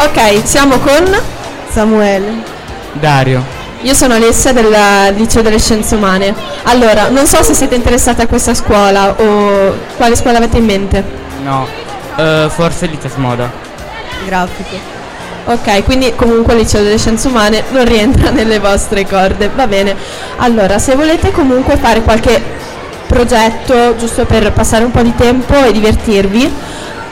Ok, siamo con Samuele. Dario. Io sono Alessia del Liceo delle Scienze Umane. Allora, non so se siete interessati a questa scuola o quale scuola avete in mente. No. Eh, forse Litas Moda. Grafico. Ok, quindi comunque il liceo delle scienze umane non rientra nelle vostre corde, va bene. Allora, se volete comunque fare qualche progetto giusto per passare un po' di tempo e divertirvi,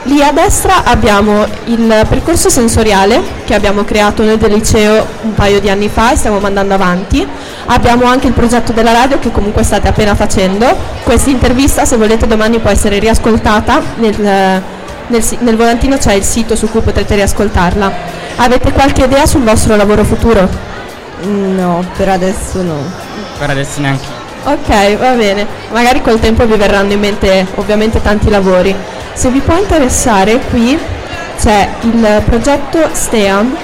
lì a destra abbiamo il percorso sensoriale che abbiamo creato noi del liceo un paio di anni fa e stiamo mandando avanti. Abbiamo anche il progetto della radio che comunque state appena facendo. Questa intervista, se volete, domani può essere riascoltata nel, nel nel volantino c'è il sito su cui potrete riascoltarla. Avete qualche idea sul vostro lavoro futuro? No, per adesso no. Per adesso neanche. Ok, va bene. Magari col tempo vi verranno in mente ovviamente tanti lavori. Se vi può interessare, qui c'è il progetto STEAM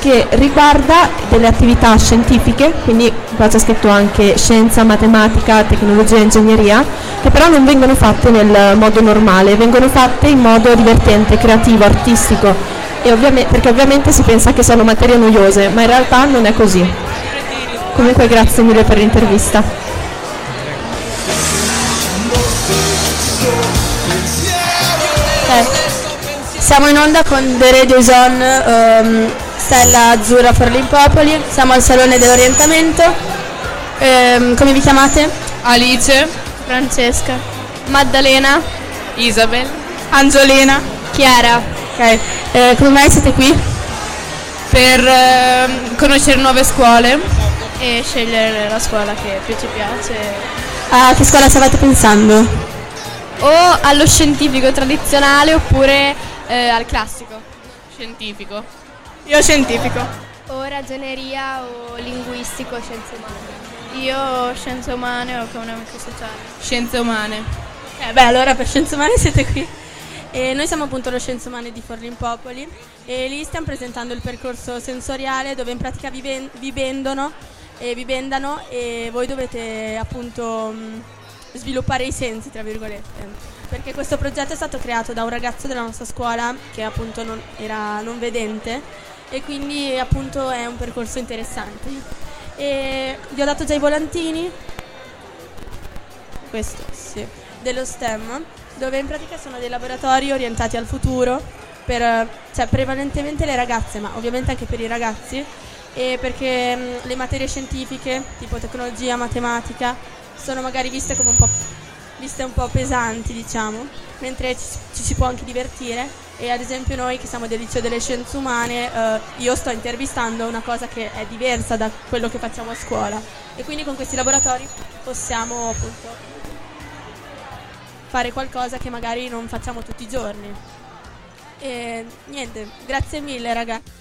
che riguarda delle attività scientifiche, quindi qua c'è scritto anche scienza, matematica, tecnologia e ingegneria, che però non vengono fatte nel modo normale, vengono fatte in modo divertente, creativo, artistico, ovviamente, perché ovviamente si pensa che siano materie noiose, ma in realtà non è così. Comunque grazie mille per l'intervista. Siamo in onda con The Radio Zone, ehm, Stella Azzurra per l'Impopoli, siamo al Salone dell'Orientamento. Ehm, come vi chiamate? Alice, Francesca. Maddalena. Isabel, Angiolina. Chiara. Ok, eh, come mai siete qui? per ehm, conoscere nuove scuole. E scegliere la scuola che più ci piace. A che scuola state pensando? o allo scientifico tradizionale oppure eh, al classico. Scientifico. Io scientifico. O ragioneria o linguistico, scienze umane. Io scienze umane o economico sociale. Scienze umane. Eh beh, allora per Scienze Umane siete qui. E noi siamo appunto lo Scienze Umane di Forlimpopoli e lì stiamo presentando il percorso sensoriale dove in pratica vi, ven- vi vendono e vi vendano e voi dovete appunto mh, sviluppare i sensi, tra virgolette. Perché questo progetto è stato creato da un ragazzo della nostra scuola che appunto non, era non vedente e quindi appunto è un percorso interessante. E vi ho dato già i volantini, questo sì, dello STEM, dove in pratica sono dei laboratori orientati al futuro, per, cioè prevalentemente le ragazze, ma ovviamente anche per i ragazzi, e perché mh, le materie scientifiche, tipo tecnologia, matematica, sono magari viste come un po', viste un po' pesanti, diciamo, mentre ci, ci si può anche divertire. E ad esempio noi che siamo del liceo delle scienze umane, eh, io sto intervistando una cosa che è diversa da quello che facciamo a scuola. E quindi con questi laboratori possiamo appunto fare qualcosa che magari non facciamo tutti i giorni. E niente, grazie mille ragazzi.